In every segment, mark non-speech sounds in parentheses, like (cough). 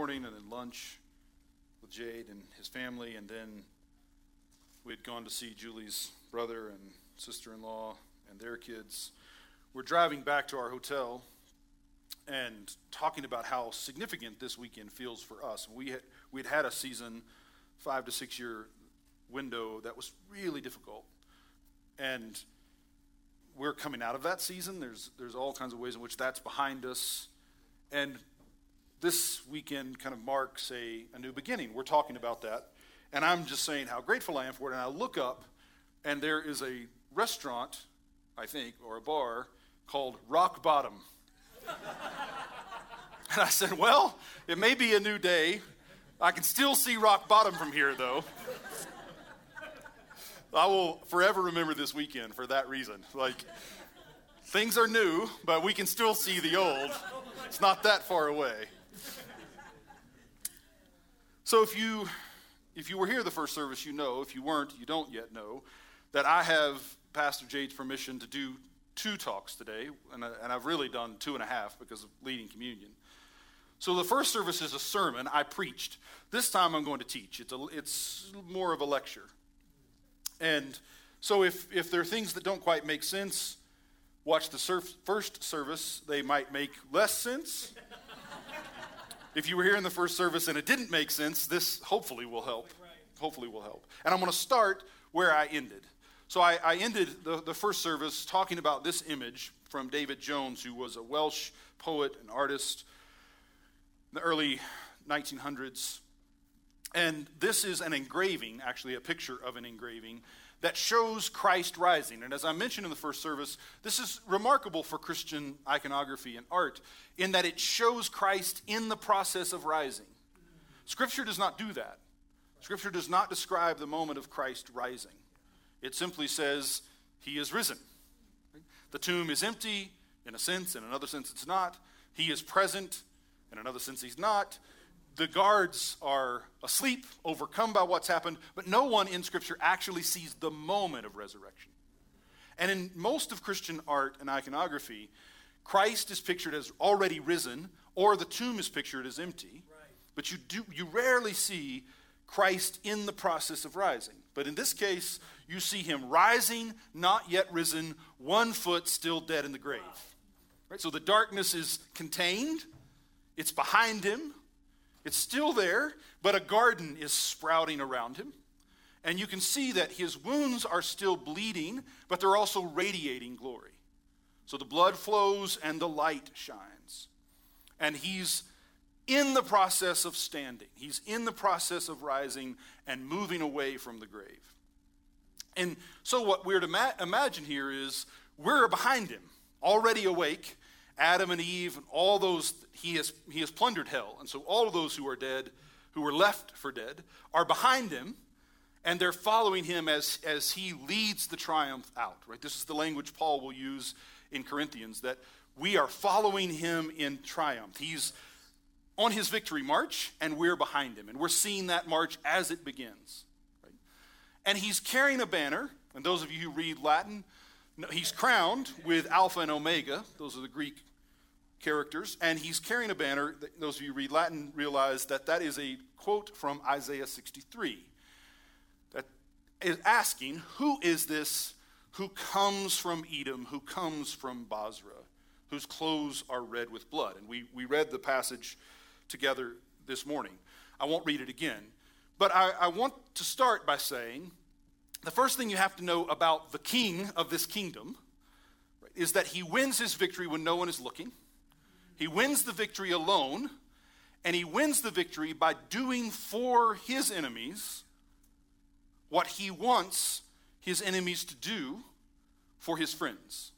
morning and then lunch with Jade and his family, and then we had gone to see Julie's brother and sister in law and their kids. We're driving back to our hotel and talking about how significant this weekend feels for us. We had, we'd had a season, five to six year window, that was really difficult. And we're coming out of that season. There's, there's all kinds of ways in which that's behind us. And this weekend kind of marks a, a new beginning. We're talking about that. And I'm just saying how grateful I am for it. And I look up, and there is a restaurant, I think, or a bar called Rock Bottom. (laughs) and I said, Well, it may be a new day. I can still see rock bottom from here, though. I will forever remember this weekend for that reason. Like, things are new, but we can still see the old. It's not that far away. So if you if you were here the first service, you know. If you weren't, you don't yet know that I have Pastor Jade's permission to do two talks today, and, I, and I've really done two and a half because of leading communion. So the first service is a sermon I preached. This time I'm going to teach. It's, a, it's more of a lecture. And so if, if there are things that don't quite make sense, watch the surf, first service. They might make less sense. If you were here in the first service and it didn't make sense, this hopefully will help. Hopefully will help. And I'm going to start where I ended. So I, I ended the, the first service talking about this image from David Jones, who was a Welsh poet and artist in the early 1900s. And this is an engraving, actually, a picture of an engraving that shows Christ rising. And as I mentioned in the first service, this is remarkable for Christian iconography and art in that it shows Christ in the process of rising. Scripture does not do that. Scripture does not describe the moment of Christ rising. It simply says, He is risen. The tomb is empty, in a sense, in another sense, it's not. He is present, in another sense, He's not. The guards are asleep, overcome by what's happened, but no one in Scripture actually sees the moment of resurrection. And in most of Christian art and iconography, Christ is pictured as already risen, or the tomb is pictured as empty. Right. But you, do, you rarely see Christ in the process of rising. But in this case, you see him rising, not yet risen, one foot still dead in the grave. Right? So the darkness is contained, it's behind him, it's still there, but a garden is sprouting around him. And you can see that his wounds are still bleeding, but they're also radiating glory. So the blood flows and the light shines. And he's in the process of standing, he's in the process of rising and moving away from the grave. And so, what we're to ma- imagine here is we're behind him, already awake. Adam and Eve and all those, he has, he has plundered hell. And so, all of those who are dead, who were left for dead, are behind him and they're following him as, as he leads the triumph out, right? This is the language Paul will use in Corinthians that we are following him in triumph. He's on his victory march, and we're behind him. And we're seeing that march as it begins. Right? And he's carrying a banner, and those of you who read Latin, he's crowned with Alpha and Omega. Those are the Greek characters. And he's carrying a banner. Those of you who read Latin realize that that is a quote from Isaiah 63 that is asking, Who is this who comes from Edom, who comes from Bozrah, whose clothes are red with blood? And we, we read the passage together this morning. I won't read it again. But I, I want to start by saying the first thing you have to know about the king of this kingdom is that he wins his victory when no one is looking. He wins the victory alone, and he wins the victory by doing for his enemies what he wants his enemies to do for his friends.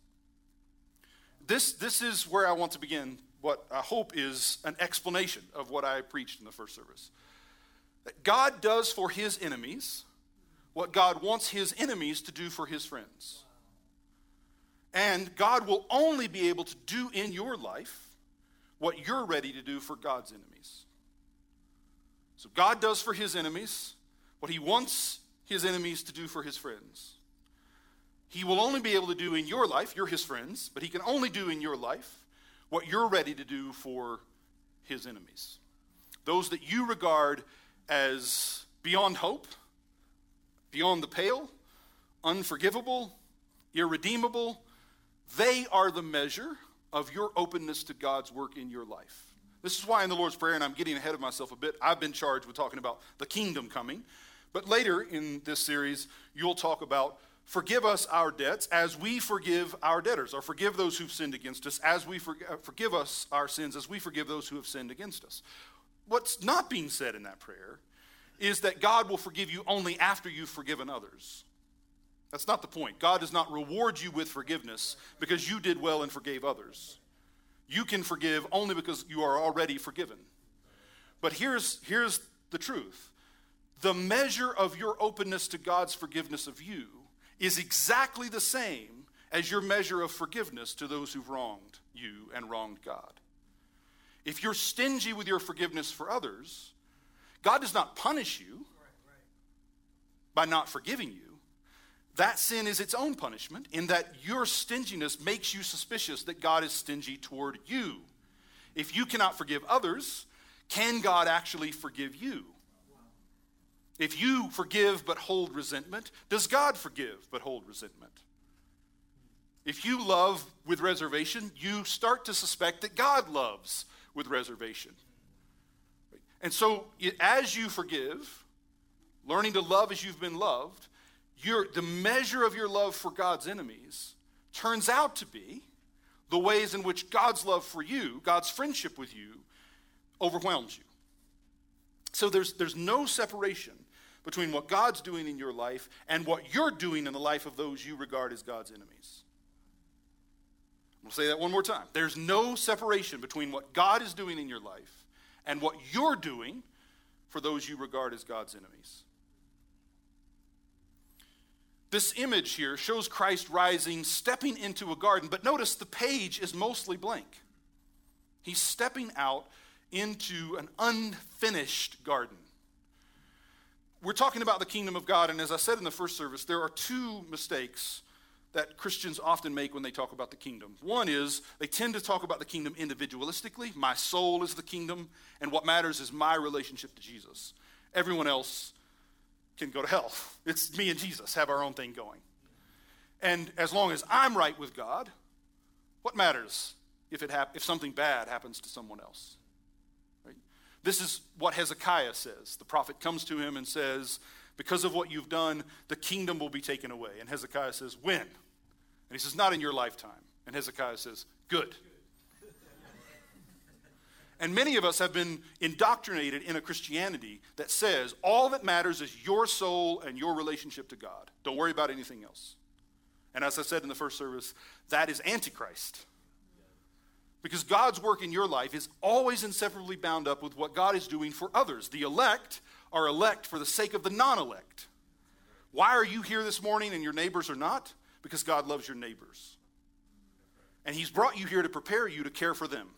This, this is where I want to begin what I hope is an explanation of what I preached in the first service. That God does for his enemies what God wants his enemies to do for his friends. And God will only be able to do in your life what you're ready to do for God's enemies. So God does for his enemies what he wants his enemies to do for his friends. He will only be able to do in your life, you're his friends, but he can only do in your life what you're ready to do for his enemies. those that you regard as beyond hope, beyond the pale, unforgivable, irredeemable, they are the measure of your openness to God's work in your life. This is why in the Lord's Prayer, and I'm getting ahead of myself a bit, I've been charged with talking about the kingdom coming. But later in this series, you'll talk about forgive us our debts as we forgive our debtors, or forgive those who've sinned against us as we for, uh, forgive us our sins as we forgive those who have sinned against us. What's not being said in that prayer is that God will forgive you only after you've forgiven others. That's not the point. God does not reward you with forgiveness because you did well and forgave others. You can forgive only because you are already forgiven. But here's, here's the truth the measure of your openness to God's forgiveness of you is exactly the same as your measure of forgiveness to those who've wronged you and wronged God. If you're stingy with your forgiveness for others, God does not punish you by not forgiving you. That sin is its own punishment in that your stinginess makes you suspicious that God is stingy toward you. If you cannot forgive others, can God actually forgive you? If you forgive but hold resentment, does God forgive but hold resentment? If you love with reservation, you start to suspect that God loves with reservation. And so, as you forgive, learning to love as you've been loved, the measure of your love for God's enemies turns out to be the ways in which God's love for you, God's friendship with you, overwhelms you. So there's, there's no separation between what God's doing in your life and what you're doing in the life of those you regard as God's enemies. I'll say that one more time. There's no separation between what God is doing in your life and what you're doing for those you regard as God's enemies. This image here shows Christ rising, stepping into a garden, but notice the page is mostly blank. He's stepping out into an unfinished garden. We're talking about the kingdom of God, and as I said in the first service, there are two mistakes that Christians often make when they talk about the kingdom. One is they tend to talk about the kingdom individualistically. My soul is the kingdom, and what matters is my relationship to Jesus. Everyone else can go to hell. It's me and Jesus have our own thing going. And as long as I'm right with God, what matters if, it hap- if something bad happens to someone else? Right? This is what Hezekiah says. The prophet comes to him and says, Because of what you've done, the kingdom will be taken away. And Hezekiah says, When? And he says, Not in your lifetime. And Hezekiah says, Good. And many of us have been indoctrinated in a Christianity that says all that matters is your soul and your relationship to God. Don't worry about anything else. And as I said in the first service, that is Antichrist. Because God's work in your life is always inseparably bound up with what God is doing for others. The elect are elect for the sake of the non elect. Why are you here this morning and your neighbors are not? Because God loves your neighbors. And He's brought you here to prepare you to care for them.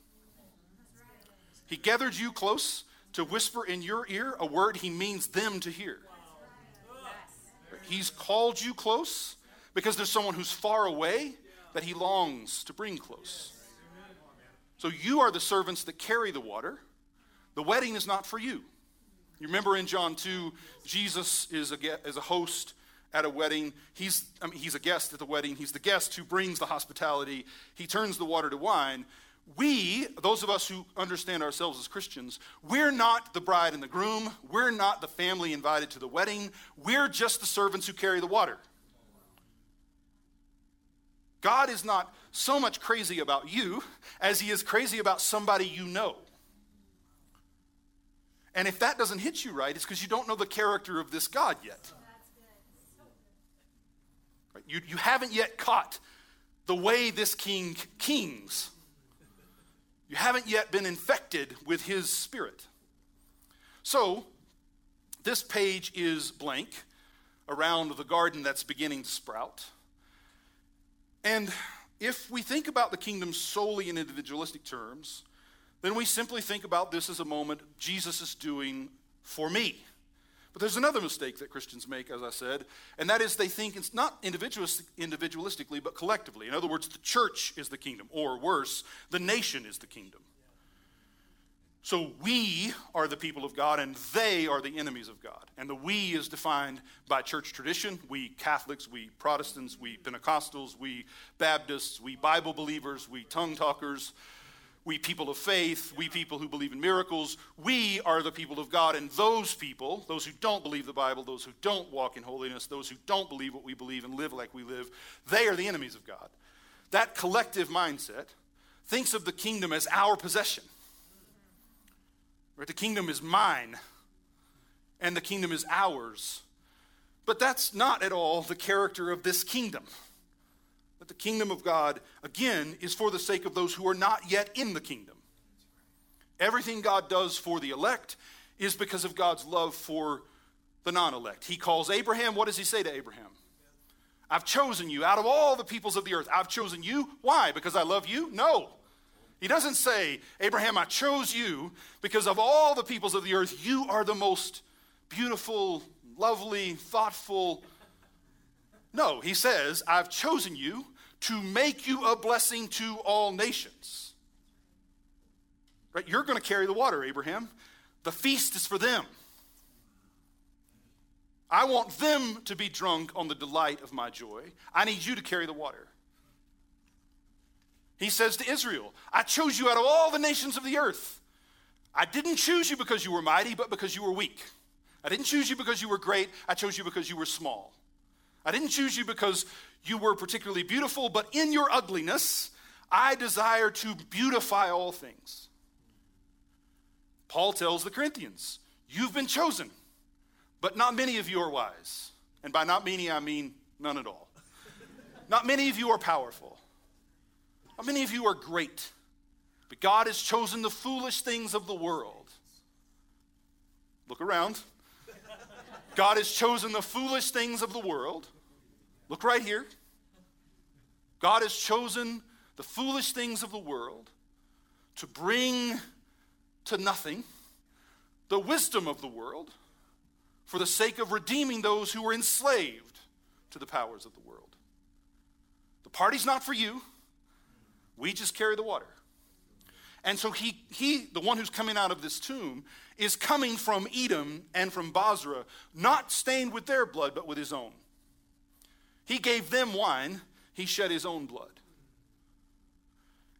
He gathered you close to whisper in your ear a word he means them to hear. He's called you close because there's someone who's far away that he longs to bring close. So you are the servants that carry the water. The wedding is not for you. You remember in John 2, Jesus is a, is a host at a wedding. He's, I mean, he's a guest at the wedding. He's the guest who brings the hospitality. He turns the water to wine we, those of us who understand ourselves as Christians, we're not the bride and the groom. We're not the family invited to the wedding. We're just the servants who carry the water. God is not so much crazy about you as he is crazy about somebody you know. And if that doesn't hit you right, it's because you don't know the character of this God yet. You, you haven't yet caught the way this king kings. You haven't yet been infected with his spirit. So, this page is blank around the garden that's beginning to sprout. And if we think about the kingdom solely in individualistic terms, then we simply think about this as a moment Jesus is doing for me. But there's another mistake that Christians make, as I said, and that is they think it's not individualistically, but collectively. In other words, the church is the kingdom, or worse, the nation is the kingdom. So we are the people of God and they are the enemies of God. And the we is defined by church tradition. We Catholics, we Protestants, we Pentecostals, we Baptists, we Bible believers, we tongue talkers, we people of faith, we people who believe in miracles. We are the people of God. And those people, those who don't believe the Bible, those who don't walk in holiness, those who don't believe what we believe and live like we live, they are the enemies of God. That collective mindset thinks of the kingdom as our possession Right? The kingdom is mine and the kingdom is ours. But that's not at all the character of this kingdom. That the kingdom of God, again, is for the sake of those who are not yet in the kingdom. Everything God does for the elect is because of God's love for the non elect. He calls Abraham, what does he say to Abraham? I've chosen you out of all the peoples of the earth. I've chosen you. Why? Because I love you? No. He doesn't say, Abraham, I chose you because of all the peoples of the earth, you are the most beautiful, lovely, thoughtful. No, he says, I've chosen you to make you a blessing to all nations. Right? You're going to carry the water, Abraham. The feast is for them. I want them to be drunk on the delight of my joy. I need you to carry the water. He says to Israel, I chose you out of all the nations of the earth. I didn't choose you because you were mighty, but because you were weak. I didn't choose you because you were great. I chose you because you were small. I didn't choose you because you were particularly beautiful, but in your ugliness, I desire to beautify all things. Paul tells the Corinthians, You've been chosen, but not many of you are wise. And by not many, I mean none at all. (laughs) not many of you are powerful. Not many of you are great? But God has chosen the foolish things of the world. Look around. God has chosen the foolish things of the world. Look right here. God has chosen the foolish things of the world to bring to nothing the wisdom of the world for the sake of redeeming those who were enslaved to the powers of the world. The party's not for you. We just carry the water. And so he, he, the one who's coming out of this tomb, is coming from Edom and from Bozrah, not stained with their blood, but with his own. He gave them wine, he shed his own blood.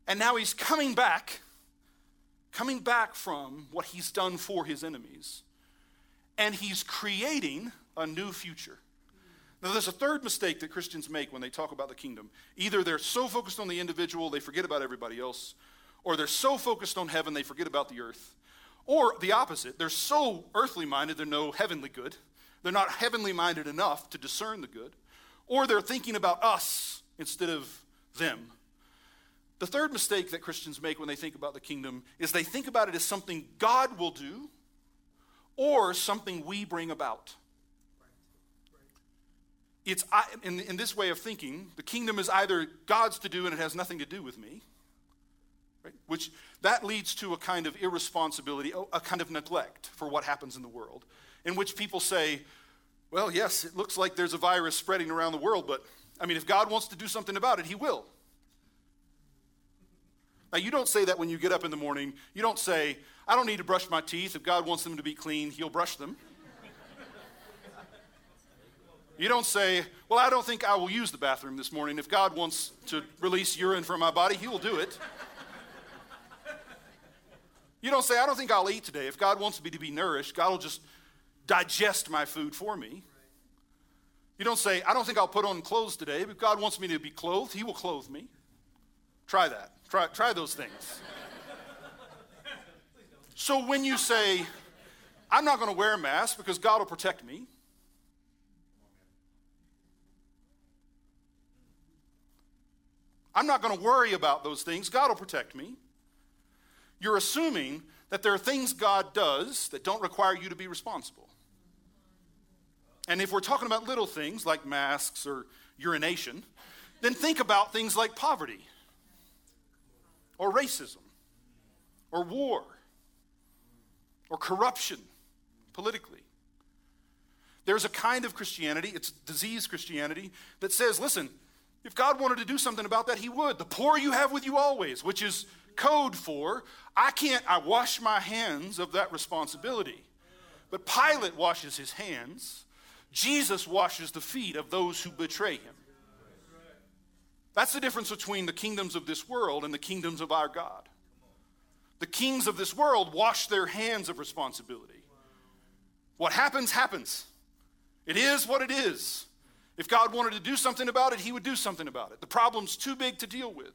And now he's coming back, coming back from what he's done for his enemies, and he's creating a new future. Now, there's a third mistake that Christians make when they talk about the kingdom. Either they're so focused on the individual, they forget about everybody else, or they're so focused on heaven, they forget about the earth. Or the opposite, they're so earthly minded, they're no heavenly good. They're not heavenly minded enough to discern the good. Or they're thinking about us instead of them. The third mistake that Christians make when they think about the kingdom is they think about it as something God will do or something we bring about it's in, in this way of thinking, the kingdom is either God's to do and it has nothing to do with me, right? Which that leads to a kind of irresponsibility, a kind of neglect for what happens in the world, in which people say, well, yes, it looks like there's a virus spreading around the world, but I mean, if God wants to do something about it, He will. Now, you don't say that when you get up in the morning. You don't say, I don't need to brush my teeth. If God wants them to be clean, He'll brush them. You don't say, Well, I don't think I will use the bathroom this morning. If God wants to release urine from my body, He will do it. You don't say, I don't think I'll eat today. If God wants me to be nourished, God will just digest my food for me. You don't say, I don't think I'll put on clothes today. but God wants me to be clothed, He will clothe me. Try that. Try, try those things. so when you say, I'm not going to wear a mask because God will protect me, I'm not going to worry about those things. God will protect me. You're assuming that there are things God does that don't require you to be responsible. And if we're talking about little things like masks or urination, then think about things like poverty or racism or war or corruption politically. There's a kind of Christianity, it's disease Christianity, that says, listen, if God wanted to do something about that, He would. The poor you have with you always, which is code for I can't, I wash my hands of that responsibility. But Pilate washes his hands. Jesus washes the feet of those who betray him. That's the difference between the kingdoms of this world and the kingdoms of our God. The kings of this world wash their hands of responsibility. What happens, happens. It is what it is. If God wanted to do something about it, He would do something about it. The problem's too big to deal with.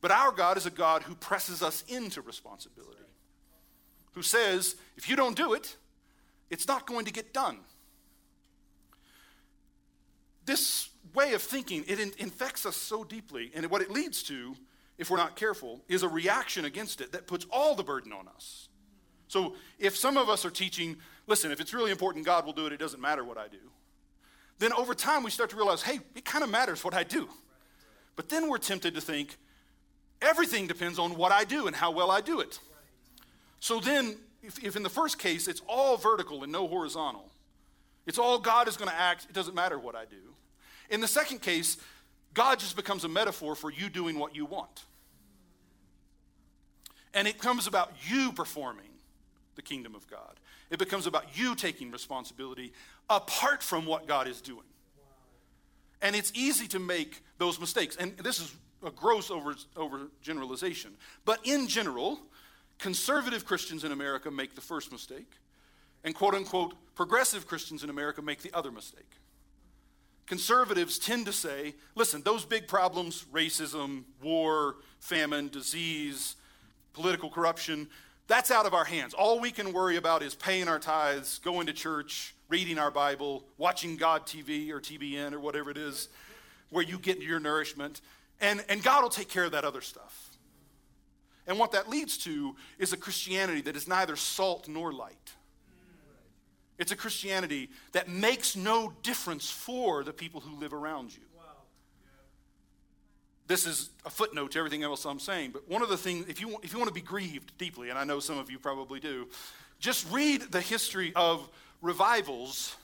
But our God is a God who presses us into responsibility, who says, if you don't do it, it's not going to get done. This way of thinking, it in- infects us so deeply, and what it leads to, if we're not careful, is a reaction against it that puts all the burden on us. So if some of us are teaching, listen, if it's really important, God will do it, it doesn't matter what I do. Then over time, we start to realize, hey, it kind of matters what I do. But then we're tempted to think, everything depends on what I do and how well I do it. So then, if, if in the first case it's all vertical and no horizontal, it's all God is going to act, it doesn't matter what I do. In the second case, God just becomes a metaphor for you doing what you want. And it comes about you performing the kingdom of God. It becomes about you taking responsibility apart from what God is doing. And it's easy to make those mistakes. And this is a gross over, overgeneralization. But in general, conservative Christians in America make the first mistake, and quote unquote progressive Christians in America make the other mistake. Conservatives tend to say, listen, those big problems racism, war, famine, disease, political corruption that's out of our hands. All we can worry about is paying our tithes, going to church, reading our Bible, watching God TV or TBN or whatever it is, where you get your nourishment. And, and God will take care of that other stuff. And what that leads to is a Christianity that is neither salt nor light. It's a Christianity that makes no difference for the people who live around you this is a footnote to everything else I'm saying, but one of the things, if you, if you want to be grieved deeply, and I know some of you probably do, just read the history of revivals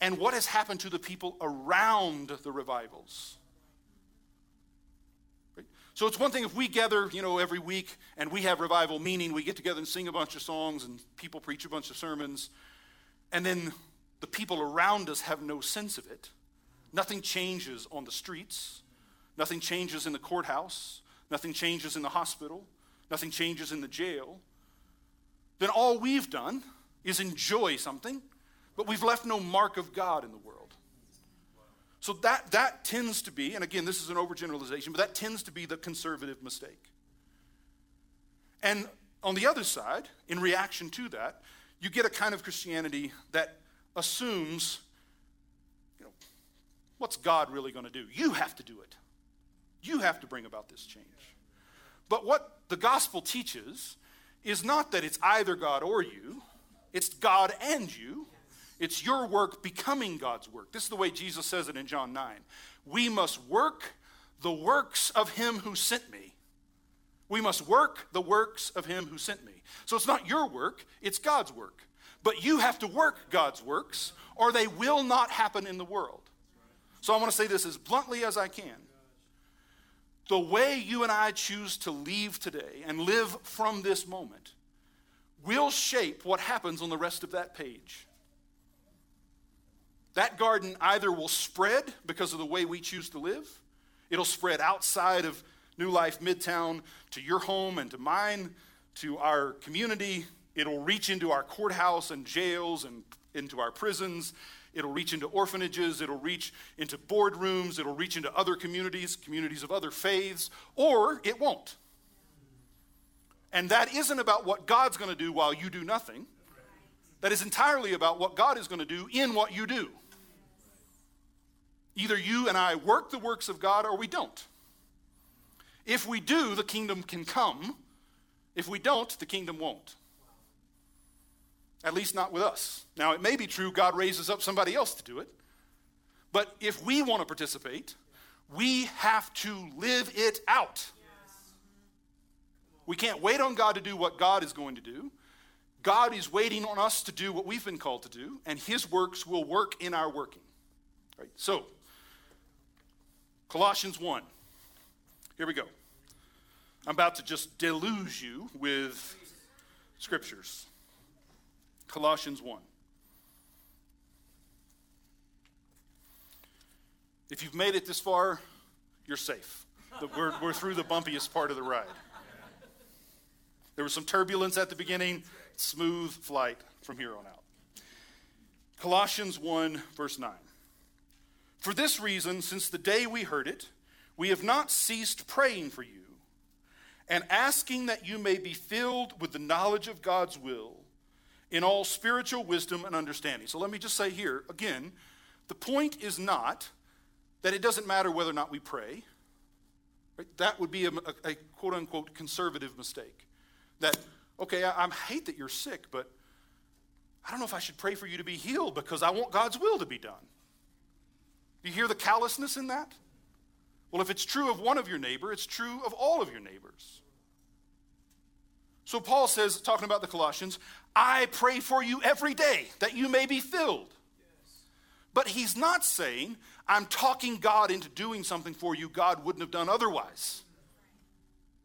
and what has happened to the people around the revivals. So it's one thing if we gather, you know, every week and we have revival, meaning we get together and sing a bunch of songs and people preach a bunch of sermons, and then the people around us have no sense of it. Nothing changes on the streets. Nothing changes in the courthouse, nothing changes in the hospital, nothing changes in the jail, then all we've done is enjoy something, but we've left no mark of God in the world. So that, that tends to be, and again, this is an overgeneralization, but that tends to be the conservative mistake. And on the other side, in reaction to that, you get a kind of Christianity that assumes, you know, what's God really going to do? You have to do it. You have to bring about this change. But what the gospel teaches is not that it's either God or you, it's God and you. It's your work becoming God's work. This is the way Jesus says it in John 9. We must work the works of him who sent me. We must work the works of him who sent me. So it's not your work, it's God's work. But you have to work God's works, or they will not happen in the world. So I want to say this as bluntly as I can the way you and I choose to leave today and live from this moment will shape what happens on the rest of that page. That garden either will spread because of the way we choose to live, it'll spread outside of New Life Midtown to your home and to mine, to our community. It'll reach into our courthouse and jails and into our prisons. It'll reach into orphanages, it'll reach into boardrooms, it'll reach into other communities, communities of other faiths, or it won't. And that isn't about what God's going to do while you do nothing. That is entirely about what God is going to do in what you do. Either you and I work the works of God or we don't. If we do, the kingdom can come. If we don't, the kingdom won't. At least not with us. Now, it may be true God raises up somebody else to do it. But if we want to participate, we have to live it out. We can't wait on God to do what God is going to do. God is waiting on us to do what we've been called to do, and His works will work in our working. Right? So, Colossians 1. Here we go. I'm about to just deluge you with scriptures. Colossians 1. If you've made it this far, you're safe. We're, we're through the bumpiest part of the ride. There was some turbulence at the beginning, smooth flight from here on out. Colossians 1, verse 9. For this reason, since the day we heard it, we have not ceased praying for you and asking that you may be filled with the knowledge of God's will in all spiritual wisdom and understanding. So let me just say here again the point is not that it doesn't matter whether or not we pray. Right? That would be a, a, a, quote unquote conservative mistake. That, okay, I, I hate that you're sick, but I don't know if I should pray for you to be healed because I want God's will to be done. Do you hear the callousness in that? Well, if it's true of one of your neighbor, it's true of all of your neighbors. So Paul says, talking about the Colossians, I pray for you every day that you may be filled. But he's not saying, I'm talking God into doing something for you God wouldn't have done otherwise.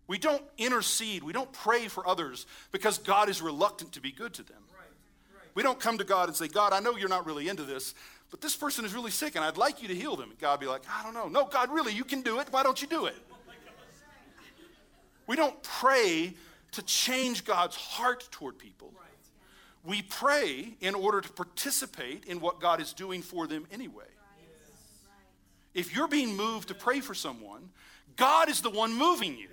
We don't intercede, we don't pray for others because God is reluctant to be good to them. We don't come to God and say, God, I know you're not really into this, but this person is really sick and I'd like you to heal them. God be like, I don't know. No, God, really, you can do it. Why don't you do it? We don't pray to change God's heart toward people. We pray in order to participate in what God is doing for them anyway. If you're being moved to pray for someone, God is the one moving you.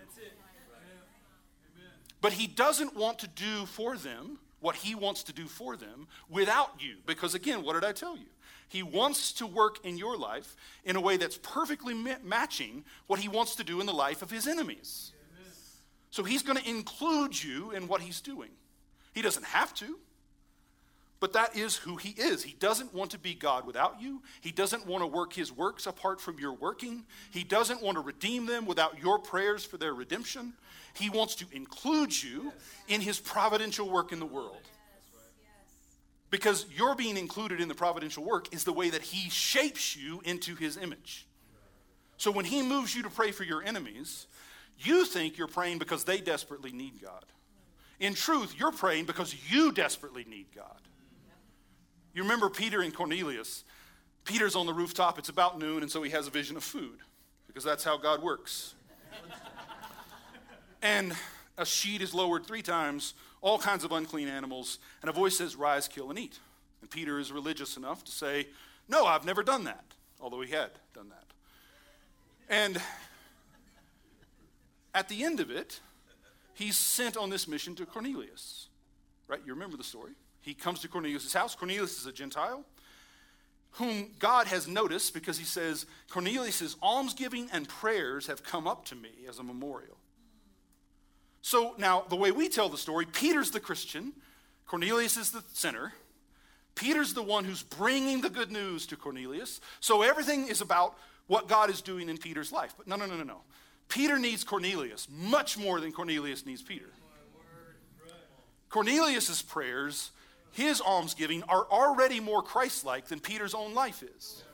But He doesn't want to do for them what He wants to do for them without you. Because again, what did I tell you? He wants to work in your life in a way that's perfectly matching what He wants to do in the life of His enemies. So He's going to include you in what He's doing. He doesn't have to. But that is who he is. He doesn't want to be God without you. He doesn't want to work his works apart from your working. He doesn't want to redeem them without your prayers for their redemption. He wants to include you in his providential work in the world. Because your being included in the providential work is the way that he shapes you into his image. So when he moves you to pray for your enemies, you think you're praying because they desperately need God. In truth, you're praying because you desperately need God. You remember Peter and Cornelius. Peter's on the rooftop, it's about noon, and so he has a vision of food because that's how God works. And a sheet is lowered three times, all kinds of unclean animals, and a voice says, Rise, kill, and eat. And Peter is religious enough to say, No, I've never done that, although he had done that. And at the end of it, he's sent on this mission to Cornelius. Right? You remember the story? He comes to Cornelius' house. Cornelius is a Gentile whom God has noticed because he says, Cornelius' almsgiving and prayers have come up to me as a memorial. So now, the way we tell the story, Peter's the Christian, Cornelius is the sinner. Peter's the one who's bringing the good news to Cornelius. So everything is about what God is doing in Peter's life. But no, no, no, no, no. Peter needs Cornelius much more than Cornelius needs Peter. Cornelius's prayers his almsgiving are already more Christ like than Peter's own life is.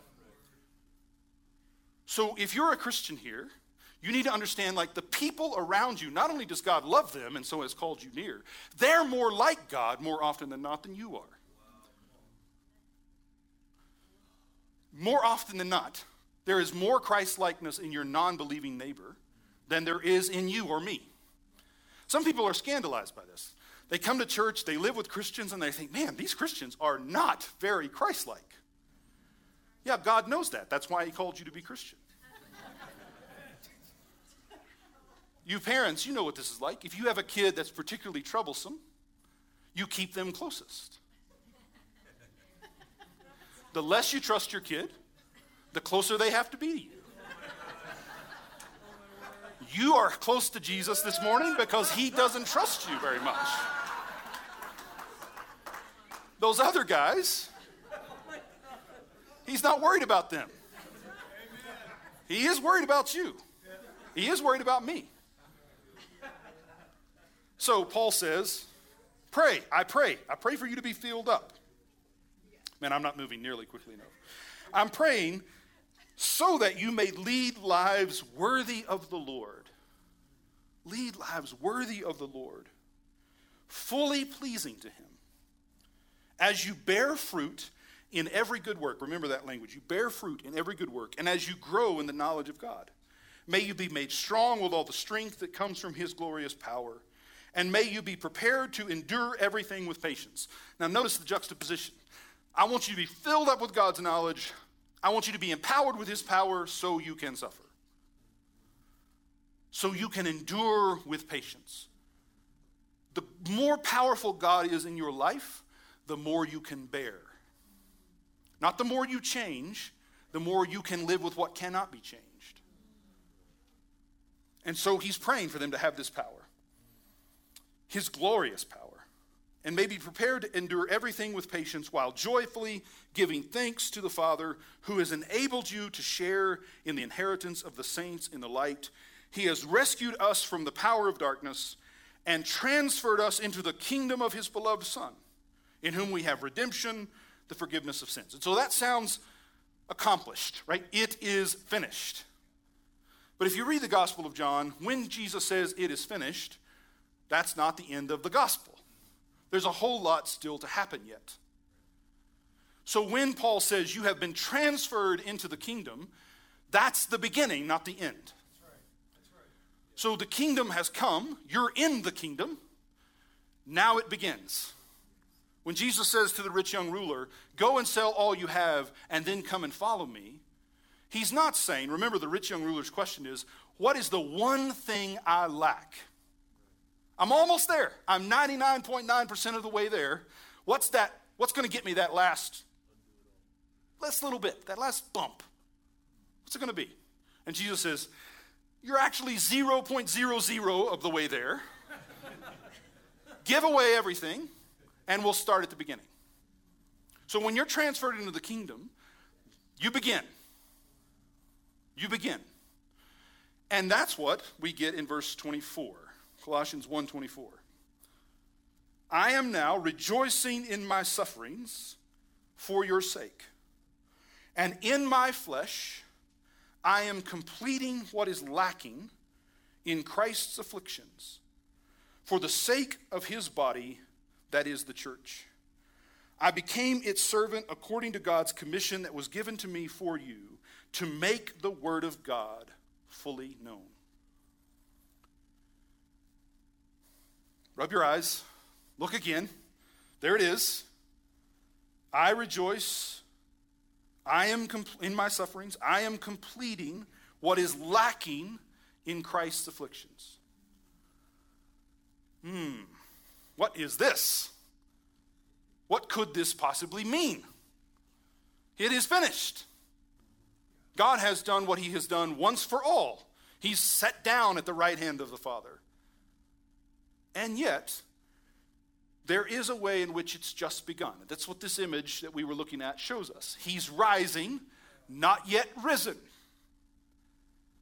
So if you're a Christian here, you need to understand like the people around you, not only does God love them and so has called you near, they're more like God more often than not than you are. More often than not, there is more Christ likeness in your non believing neighbor than there is in you or me. Some people are scandalized by this. They come to church, they live with Christians, and they think, man, these Christians are not very Christ like. Yeah, God knows that. That's why He called you to be Christian. You parents, you know what this is like. If you have a kid that's particularly troublesome, you keep them closest. The less you trust your kid, the closer they have to be to you. You are close to Jesus this morning because he doesn't trust you very much. Those other guys, he's not worried about them. He is worried about you. He is worried about me. So Paul says, Pray, I pray. I pray for you to be filled up. Man, I'm not moving nearly quickly enough. I'm praying so that you may lead lives worthy of the Lord. Lead lives worthy of the Lord, fully pleasing to Him. As you bear fruit in every good work, remember that language. You bear fruit in every good work, and as you grow in the knowledge of God, may you be made strong with all the strength that comes from His glorious power, and may you be prepared to endure everything with patience. Now, notice the juxtaposition. I want you to be filled up with God's knowledge I want you to be empowered with his power so you can suffer. So you can endure with patience. The more powerful God is in your life, the more you can bear. Not the more you change, the more you can live with what cannot be changed. And so he's praying for them to have this power, his glorious power and may be prepared to endure everything with patience while joyfully giving thanks to the Father who has enabled you to share in the inheritance of the saints in the light. He has rescued us from the power of darkness and transferred us into the kingdom of his beloved Son, in whom we have redemption, the forgiveness of sins. And so that sounds accomplished, right? It is finished. But if you read the Gospel of John, when Jesus says it is finished, that's not the end of the gospel. There's a whole lot still to happen yet. So when Paul says you have been transferred into the kingdom, that's the beginning, not the end. That's right. That's right. So the kingdom has come, you're in the kingdom, now it begins. When Jesus says to the rich young ruler, Go and sell all you have and then come and follow me, he's not saying, remember the rich young ruler's question is, What is the one thing I lack? I'm almost there. I'm 99.9% of the way there. What's that? What's going to get me that last, last little bit, that last bump? What's it going to be? And Jesus says, You're actually 0.00 of the way there. Give away everything, and we'll start at the beginning. So when you're transferred into the kingdom, you begin. You begin. And that's what we get in verse 24. Colossians 1:24. I am now rejoicing in my sufferings for your sake. And in my flesh I am completing what is lacking in Christ's afflictions for the sake of his body that is the church. I became its servant according to God's commission that was given to me for you to make the word of God fully known. Rub your eyes. Look again. There it is. I rejoice. I am compl- in my sufferings. I am completing what is lacking in Christ's afflictions. Hmm. What is this? What could this possibly mean? It is finished. God has done what he has done once for all. He's sat down at the right hand of the Father. And yet, there is a way in which it's just begun. That's what this image that we were looking at shows us. He's rising, not yet risen.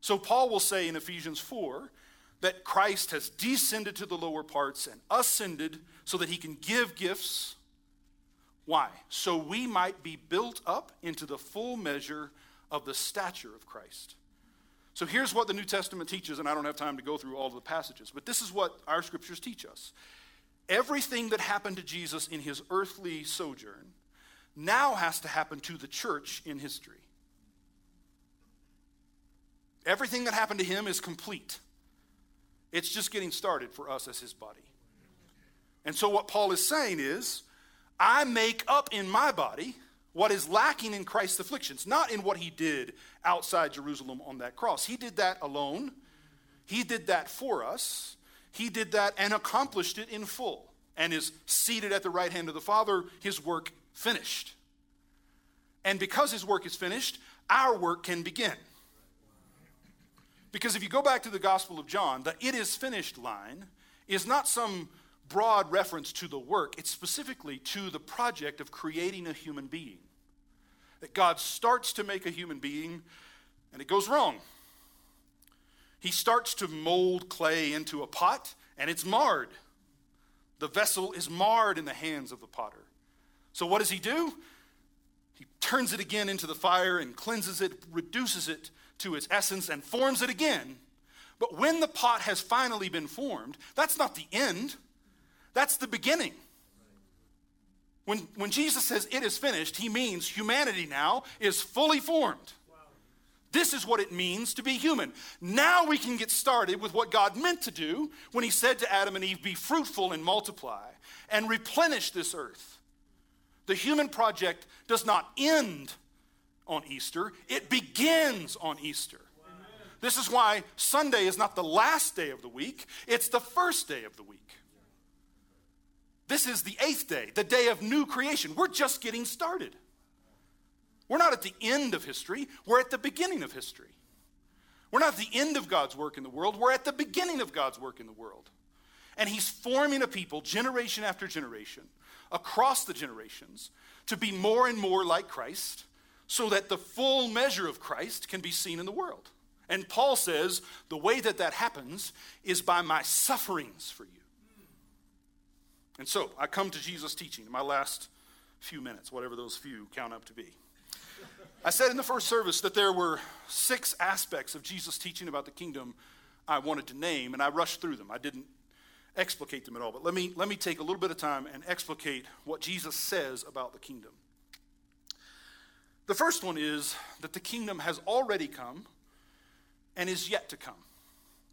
So, Paul will say in Ephesians 4 that Christ has descended to the lower parts and ascended so that he can give gifts. Why? So we might be built up into the full measure of the stature of Christ. So here's what the New Testament teaches, and I don't have time to go through all of the passages, but this is what our scriptures teach us. Everything that happened to Jesus in his earthly sojourn now has to happen to the church in history. Everything that happened to him is complete. It's just getting started for us as his body. And so, what Paul is saying is, I make up in my body what is lacking in Christ's afflictions, not in what he did outside Jerusalem on that cross. He did that alone, he did that for us, he did that and accomplished it in full, and is seated at the right hand of the Father, his work finished. And because his work is finished, our work can begin. Because if you go back to the Gospel of John, the it is finished line is not some broad reference to the work, it's specifically to the project of creating a human being that God starts to make a human being and it goes wrong. He starts to mold clay into a pot and it's marred. The vessel is marred in the hands of the potter. So, what does he do? He turns it again into the fire and cleanses it, reduces it to its essence, and forms it again. But when the pot has finally been formed, that's not the end, that's the beginning. When, when Jesus says it is finished, he means humanity now is fully formed. This is what it means to be human. Now we can get started with what God meant to do when He said to Adam and Eve, Be fruitful and multiply and replenish this earth. The human project does not end on Easter, it begins on Easter. This is why Sunday is not the last day of the week, it's the first day of the week. This is the eighth day, the day of new creation. We're just getting started. We're not at the end of history, we're at the beginning of history. We're not at the end of God's work in the world, we're at the beginning of God's work in the world. And He's forming a people, generation after generation, across the generations, to be more and more like Christ, so that the full measure of Christ can be seen in the world. And Paul says the way that that happens is by my sufferings for you. And so I come to Jesus' teaching in my last few minutes, whatever those few count up to be. I said in the first service that there were six aspects of Jesus' teaching about the kingdom I wanted to name, and I rushed through them. I didn't explicate them at all, but let me, let me take a little bit of time and explicate what Jesus says about the kingdom. The first one is that the kingdom has already come and is yet to come.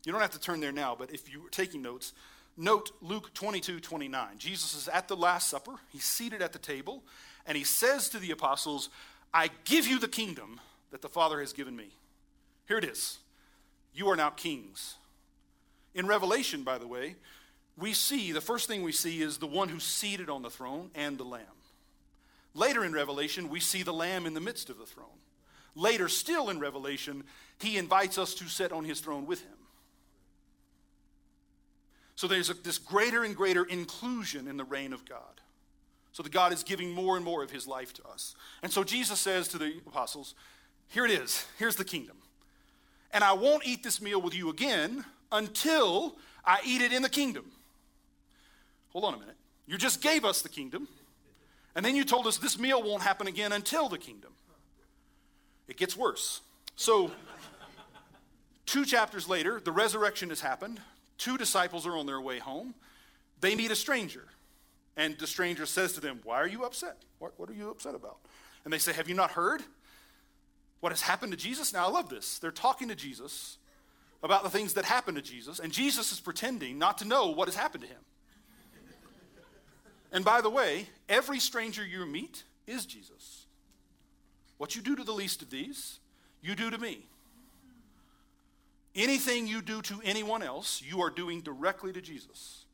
You don't have to turn there now, but if you were taking notes, note Luke 22 29. Jesus is at the Last Supper, he's seated at the table, and he says to the apostles, I give you the kingdom that the Father has given me. Here it is. You are now kings. In Revelation, by the way, we see the first thing we see is the one who's seated on the throne and the Lamb. Later in Revelation, we see the Lamb in the midst of the throne. Later, still in Revelation, he invites us to sit on his throne with him. So there's a, this greater and greater inclusion in the reign of God. So that God is giving more and more of his life to us. And so Jesus says to the apostles, Here it is, here's the kingdom. And I won't eat this meal with you again until I eat it in the kingdom. Hold on a minute. You just gave us the kingdom, and then you told us this meal won't happen again until the kingdom. It gets worse. So, two chapters later, the resurrection has happened. Two disciples are on their way home. They meet a stranger. And the stranger says to them, Why are you upset? What, what are you upset about? And they say, Have you not heard what has happened to Jesus? Now, I love this. They're talking to Jesus about the things that happened to Jesus, and Jesus is pretending not to know what has happened to him. And by the way, every stranger you meet is Jesus. What you do to the least of these, you do to me. Anything you do to anyone else, you are doing directly to Jesus.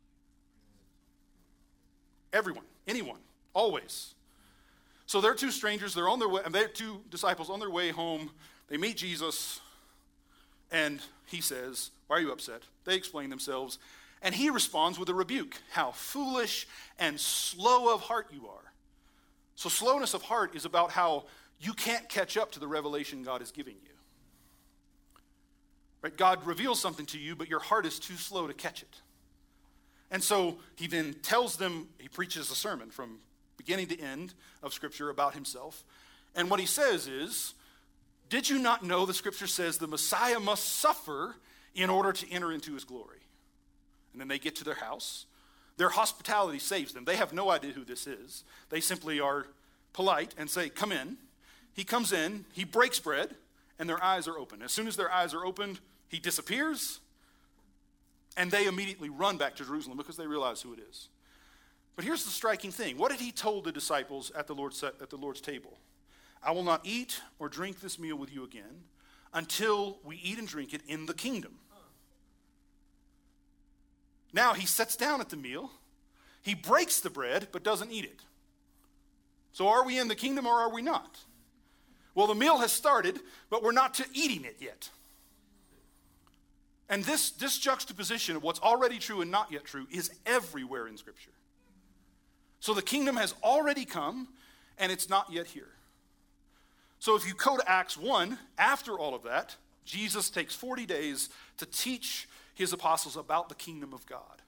Everyone, anyone, always. So they're two strangers, they're on their way, and they're two disciples on their way home. They meet Jesus, and he says, Why are you upset? They explain themselves, and he responds with a rebuke How foolish and slow of heart you are. So, slowness of heart is about how you can't catch up to the revelation God is giving you. Right? God reveals something to you, but your heart is too slow to catch it. And so he then tells them, he preaches a sermon from beginning to end of Scripture about himself. And what he says is, Did you not know the Scripture says the Messiah must suffer in order to enter into his glory? And then they get to their house. Their hospitality saves them. They have no idea who this is. They simply are polite and say, Come in. He comes in, he breaks bread, and their eyes are open. As soon as their eyes are opened, he disappears and they immediately run back to Jerusalem because they realize who it is. But here's the striking thing what did he told the disciples at the, Lord's, at the Lord's table? I will not eat or drink this meal with you again until we eat and drink it in the kingdom. Now he sits down at the meal, he breaks the bread, but doesn't eat it. So are we in the kingdom or are we not? Well, the meal has started, but we're not to eating it yet. And this, this juxtaposition of what's already true and not yet true is everywhere in Scripture. So the kingdom has already come and it's not yet here. So if you go to Acts 1, after all of that, Jesus takes 40 days to teach his apostles about the kingdom of God.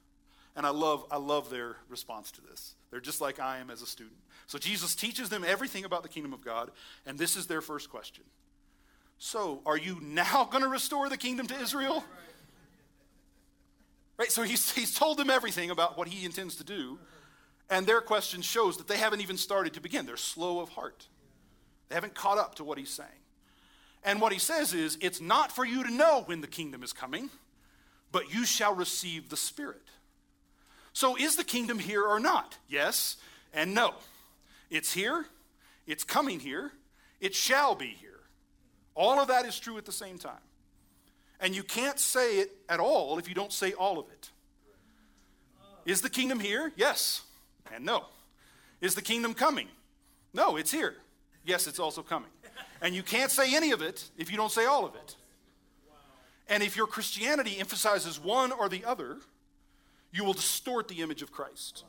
And I love, I love their response to this. They're just like I am as a student. So Jesus teaches them everything about the kingdom of God, and this is their first question. So, are you now (laughs) going to restore the kingdom to Israel? Right? So he's, he's told them everything about what he intends to do, and their question shows that they haven't even started to begin. They're slow of heart, they haven't caught up to what he's saying. And what he says is, it's not for you to know when the kingdom is coming, but you shall receive the Spirit. So, is the kingdom here or not? Yes and no. It's here, it's coming here, it shall be here. All of that is true at the same time. And you can't say it at all if you don't say all of it. Is the kingdom here? Yes and no. Is the kingdom coming? No, it's here. Yes, it's also coming. And you can't say any of it if you don't say all of it. And if your Christianity emphasizes one or the other, you will distort the image of Christ.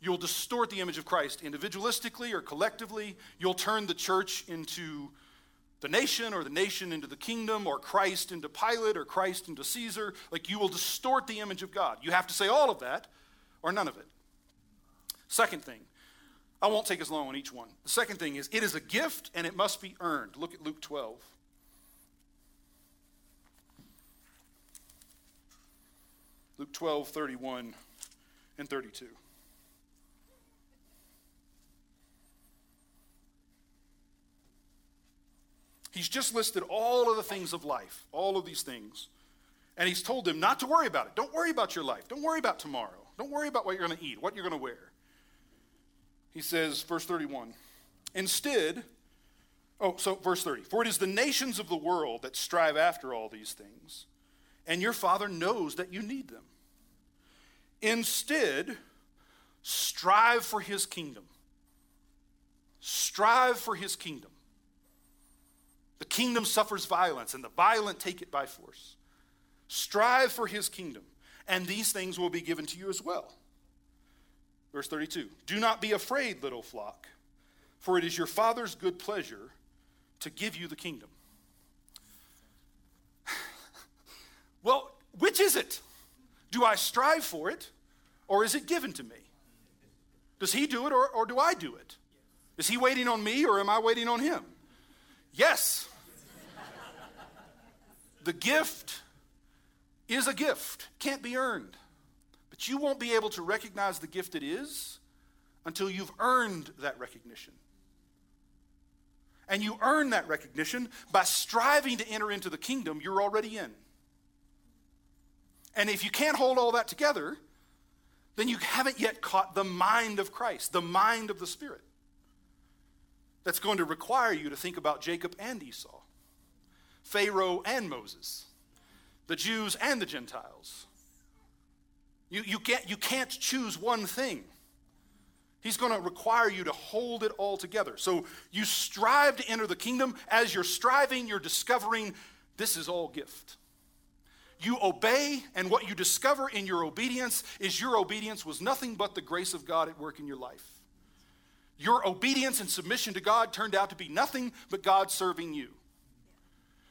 You'll distort the image of Christ individualistically or collectively. You'll turn the church into the nation or the nation into the kingdom or Christ into Pilate or Christ into Caesar. Like you will distort the image of God. You have to say all of that or none of it. Second thing, I won't take as long on each one. The second thing is it is a gift and it must be earned. Look at Luke 12. Luke 12, 31 and 32. He's just listed all of the things of life, all of these things. And he's told them not to worry about it. Don't worry about your life. Don't worry about tomorrow. Don't worry about what you're going to eat, what you're going to wear. He says, verse 31, instead, oh, so verse 30, for it is the nations of the world that strive after all these things, and your Father knows that you need them. Instead, strive for his kingdom. Strive for his kingdom. The kingdom suffers violence, and the violent take it by force. Strive for his kingdom, and these things will be given to you as well. Verse 32 Do not be afraid, little flock, for it is your Father's good pleasure to give you the kingdom. Well, which is it? Do I strive for it, or is it given to me? Does he do it, or, or do I do it? Is he waiting on me, or am I waiting on him? Yes. the gift is a gift, can't be earned. But you won't be able to recognize the gift it is until you've earned that recognition. And you earn that recognition by striving to enter into the kingdom you're already in. And if you can't hold all that together, then you haven't yet caught the mind of Christ, the mind of the Spirit. That's going to require you to think about Jacob and Esau, Pharaoh and Moses, the Jews and the Gentiles. You, you, can't, you can't choose one thing. He's going to require you to hold it all together. So you strive to enter the kingdom. As you're striving, you're discovering this is all gift. You obey, and what you discover in your obedience is your obedience was nothing but the grace of God at work in your life. Your obedience and submission to God turned out to be nothing but God serving you.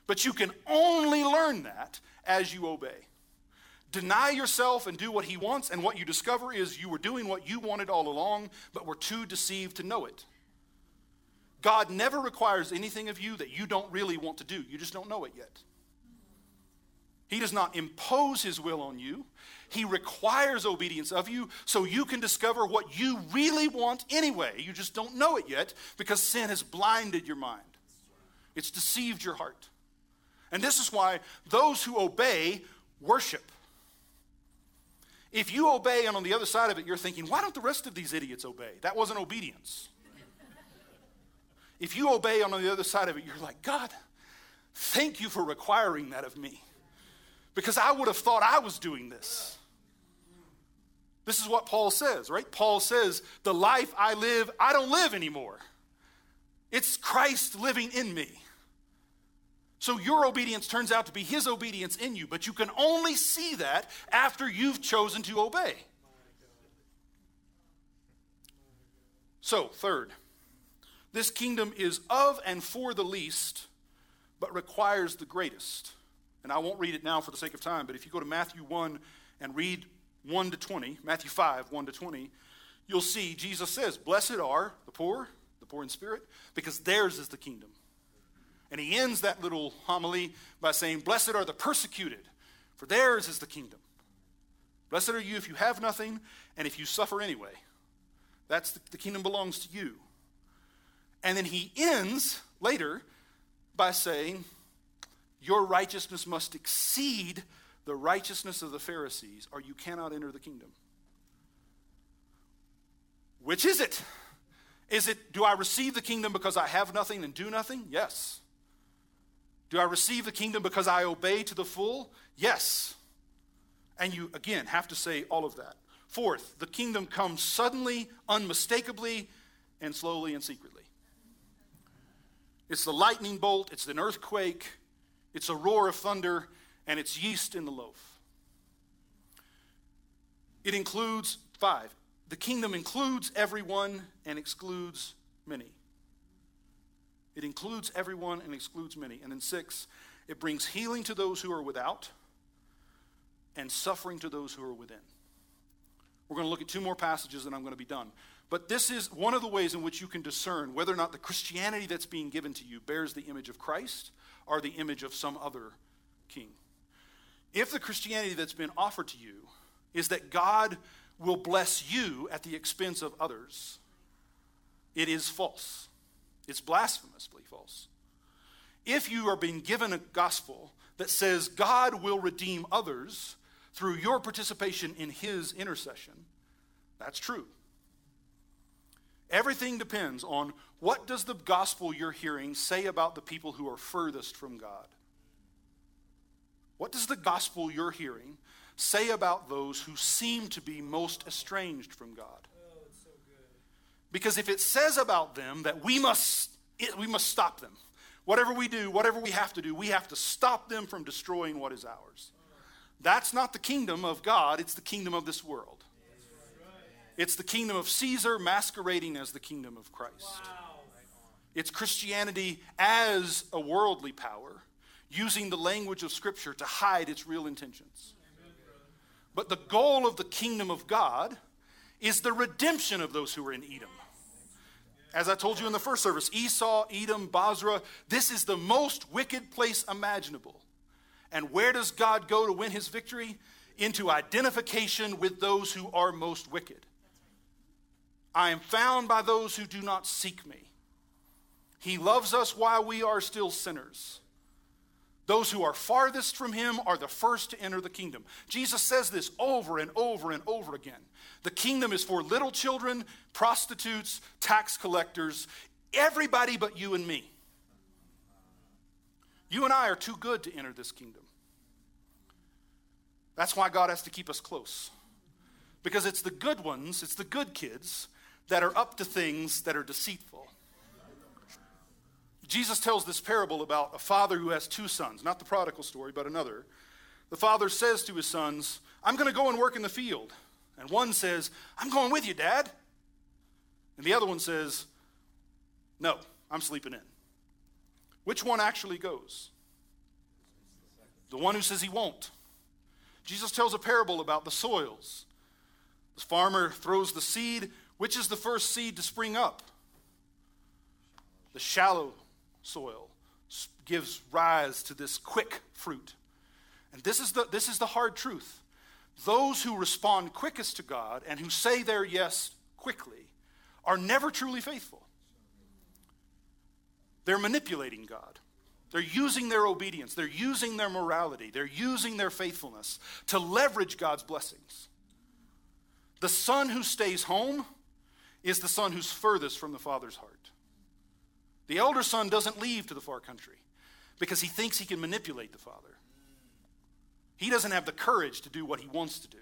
But you can only learn that as you obey. Deny yourself and do what He wants, and what you discover is you were doing what you wanted all along, but were too deceived to know it. God never requires anything of you that you don't really want to do, you just don't know it yet. He does not impose his will on you. He requires obedience of you so you can discover what you really want anyway. You just don't know it yet because sin has blinded your mind, it's deceived your heart. And this is why those who obey worship. If you obey and on the other side of it you're thinking, why don't the rest of these idiots obey? That wasn't obedience. if you obey on the other side of it, you're like, God, thank you for requiring that of me because I would have thought I was doing this. This is what Paul says, right? Paul says, The life I live, I don't live anymore. It's Christ living in me. So your obedience turns out to be his obedience in you, but you can only see that after you've chosen to obey. So, third, this kingdom is of and for the least, but requires the greatest. And I won't read it now for the sake of time, but if you go to Matthew 1 and read 1 to 20, Matthew 5, 1 to 20, you'll see Jesus says, Blessed are the poor, the poor in spirit, because theirs is the kingdom. And he ends that little homily by saying, Blessed are the persecuted, for theirs is the kingdom. Blessed are you if you have nothing and if you suffer anyway. That's the, the kingdom belongs to you. And then he ends later by saying, Your righteousness must exceed the righteousness of the Pharisees, or you cannot enter the kingdom. Which is it? Is it, do I receive the kingdom because I have nothing and do nothing? Yes. Do I receive the kingdom because I obey to the full? Yes. And you, again, have to say all of that. Fourth, the kingdom comes suddenly, unmistakably, and slowly and secretly. It's the lightning bolt, it's an earthquake, it's a roar of thunder, and it's yeast in the loaf. It includes five. The kingdom includes everyone and excludes many. It includes everyone and excludes many. And then six, it brings healing to those who are without and suffering to those who are within. We're going to look at two more passages and I'm going to be done. But this is one of the ways in which you can discern whether or not the Christianity that's being given to you bears the image of Christ or the image of some other king. If the Christianity that's been offered to you is that God will bless you at the expense of others, it is false. It's blasphemously false. If you are being given a gospel that says God will redeem others through your participation in his intercession, that's true. Everything depends on what does the gospel you're hearing say about the people who are furthest from God? What does the gospel you're hearing say about those who seem to be most estranged from God? because if it says about them that we must, we must stop them, whatever we do, whatever we have to do, we have to stop them from destroying what is ours. That's not the kingdom of God, it's the kingdom of this world. It's the kingdom of Caesar masquerading as the kingdom of Christ. It's Christianity as a worldly power, using the language of Scripture to hide its real intentions. But the goal of the kingdom of God is the redemption of those who are in Edom. As I told you in the first service, Esau, Edom, Bozrah, this is the most wicked place imaginable. And where does God go to win his victory? Into identification with those who are most wicked. I am found by those who do not seek me. He loves us while we are still sinners. Those who are farthest from him are the first to enter the kingdom. Jesus says this over and over and over again. The kingdom is for little children, prostitutes, tax collectors, everybody but you and me. You and I are too good to enter this kingdom. That's why God has to keep us close. Because it's the good ones, it's the good kids that are up to things that are deceitful. Jesus tells this parable about a father who has two sons, not the prodigal story, but another. The father says to his sons, I'm going to go and work in the field. And one says, I'm going with you, Dad. And the other one says, No, I'm sleeping in. Which one actually goes? The one who says he won't. Jesus tells a parable about the soils. The farmer throws the seed. Which is the first seed to spring up? The shallow soil gives rise to this quick fruit. And this is the, this is the hard truth. Those who respond quickest to God and who say their yes quickly are never truly faithful. They're manipulating God. They're using their obedience, they're using their morality, they're using their faithfulness to leverage God's blessings. The son who stays home is the son who's furthest from the father's heart. The elder son doesn't leave to the far country because he thinks he can manipulate the father. He doesn't have the courage to do what he wants to do.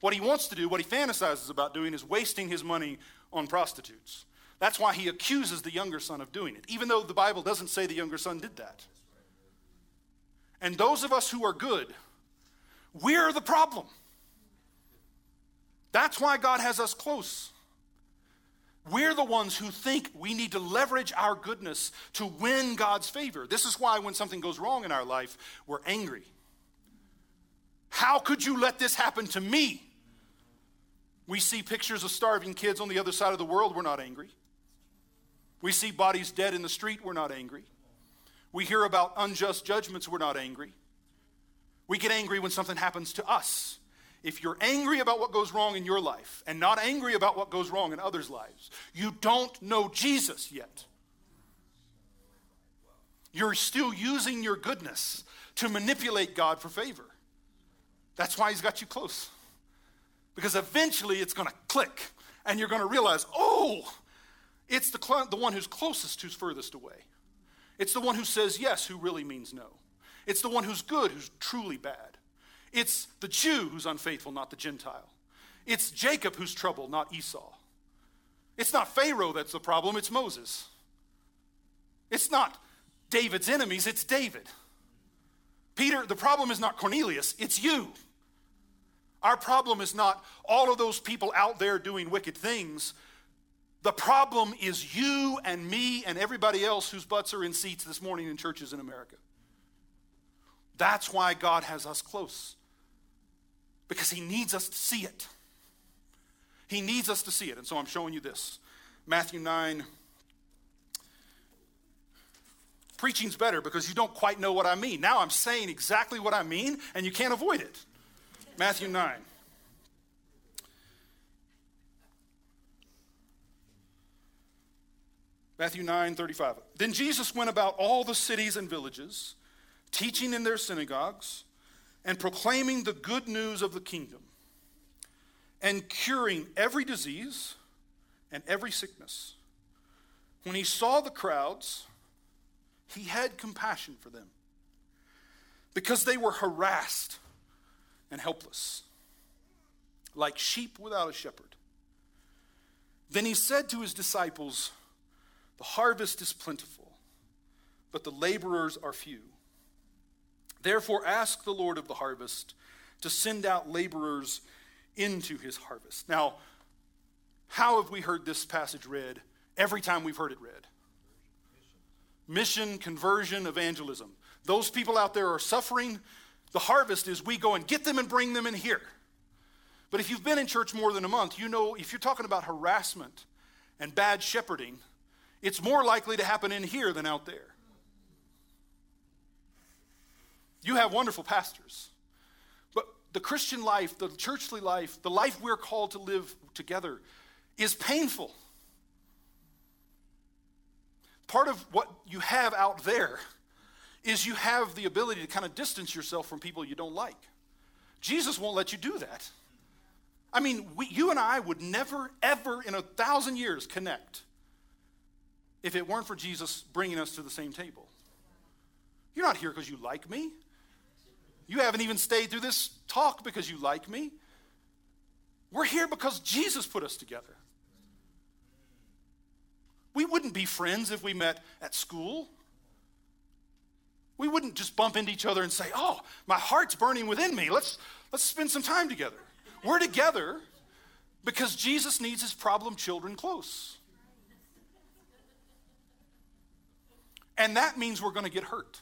What he wants to do, what he fantasizes about doing, is wasting his money on prostitutes. That's why he accuses the younger son of doing it, even though the Bible doesn't say the younger son did that. And those of us who are good, we're the problem. That's why God has us close. We're the ones who think we need to leverage our goodness to win God's favor. This is why when something goes wrong in our life, we're angry. How could you let this happen to me? We see pictures of starving kids on the other side of the world, we're not angry. We see bodies dead in the street, we're not angry. We hear about unjust judgments, we're not angry. We get angry when something happens to us. If you're angry about what goes wrong in your life and not angry about what goes wrong in others' lives, you don't know Jesus yet. You're still using your goodness to manipulate God for favor. That's why He's got you close. Because eventually it's going to click and you're going to realize, oh, it's the, cl- the one who's closest who's furthest away. It's the one who says yes who really means no. It's the one who's good who's truly bad. It's the Jew who's unfaithful, not the Gentile. It's Jacob who's troubled, not Esau. It's not Pharaoh that's the problem, it's Moses. It's not David's enemies, it's David. Peter, the problem is not Cornelius, it's you. Our problem is not all of those people out there doing wicked things. The problem is you and me and everybody else whose butts are in seats this morning in churches in America. That's why God has us close, because He needs us to see it. He needs us to see it. And so I'm showing you this Matthew 9. Preaching's better because you don't quite know what I mean. Now I'm saying exactly what I mean, and you can't avoid it. Matthew 9. Matthew 9, 35. Then Jesus went about all the cities and villages, teaching in their synagogues, and proclaiming the good news of the kingdom, and curing every disease and every sickness. When he saw the crowds, he had compassion for them because they were harassed and helpless, like sheep without a shepherd. Then he said to his disciples, The harvest is plentiful, but the laborers are few. Therefore, ask the Lord of the harvest to send out laborers into his harvest. Now, how have we heard this passage read every time we've heard it read? Mission, conversion, evangelism. Those people out there are suffering the harvest is we go and get them and bring them in here. But if you've been in church more than a month, you know if you're talking about harassment and bad shepherding, it's more likely to happen in here than out there. You have wonderful pastors. But the Christian life, the churchly life, the life we're called to live together is painful. Part of what you have out there is you have the ability to kind of distance yourself from people you don't like. Jesus won't let you do that. I mean, we, you and I would never, ever in a thousand years connect if it weren't for Jesus bringing us to the same table. You're not here because you like me. You haven't even stayed through this talk because you like me. We're here because Jesus put us together. We wouldn't be friends if we met at school we wouldn't just bump into each other and say, Oh, my heart's burning within me. Let's, let's spend some time together. We're together because Jesus needs his problem children close. And that means we're going to get hurt.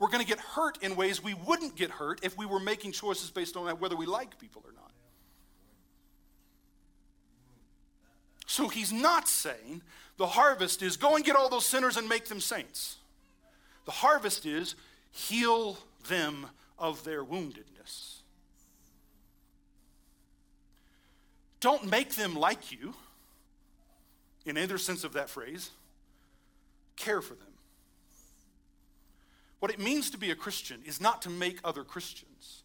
We're going to get hurt in ways we wouldn't get hurt if we were making choices based on whether we like people or not. So he's not saying the harvest is go and get all those sinners and make them saints. The harvest is heal them of their woundedness. Don't make them like you, in either sense of that phrase. Care for them. What it means to be a Christian is not to make other Christians.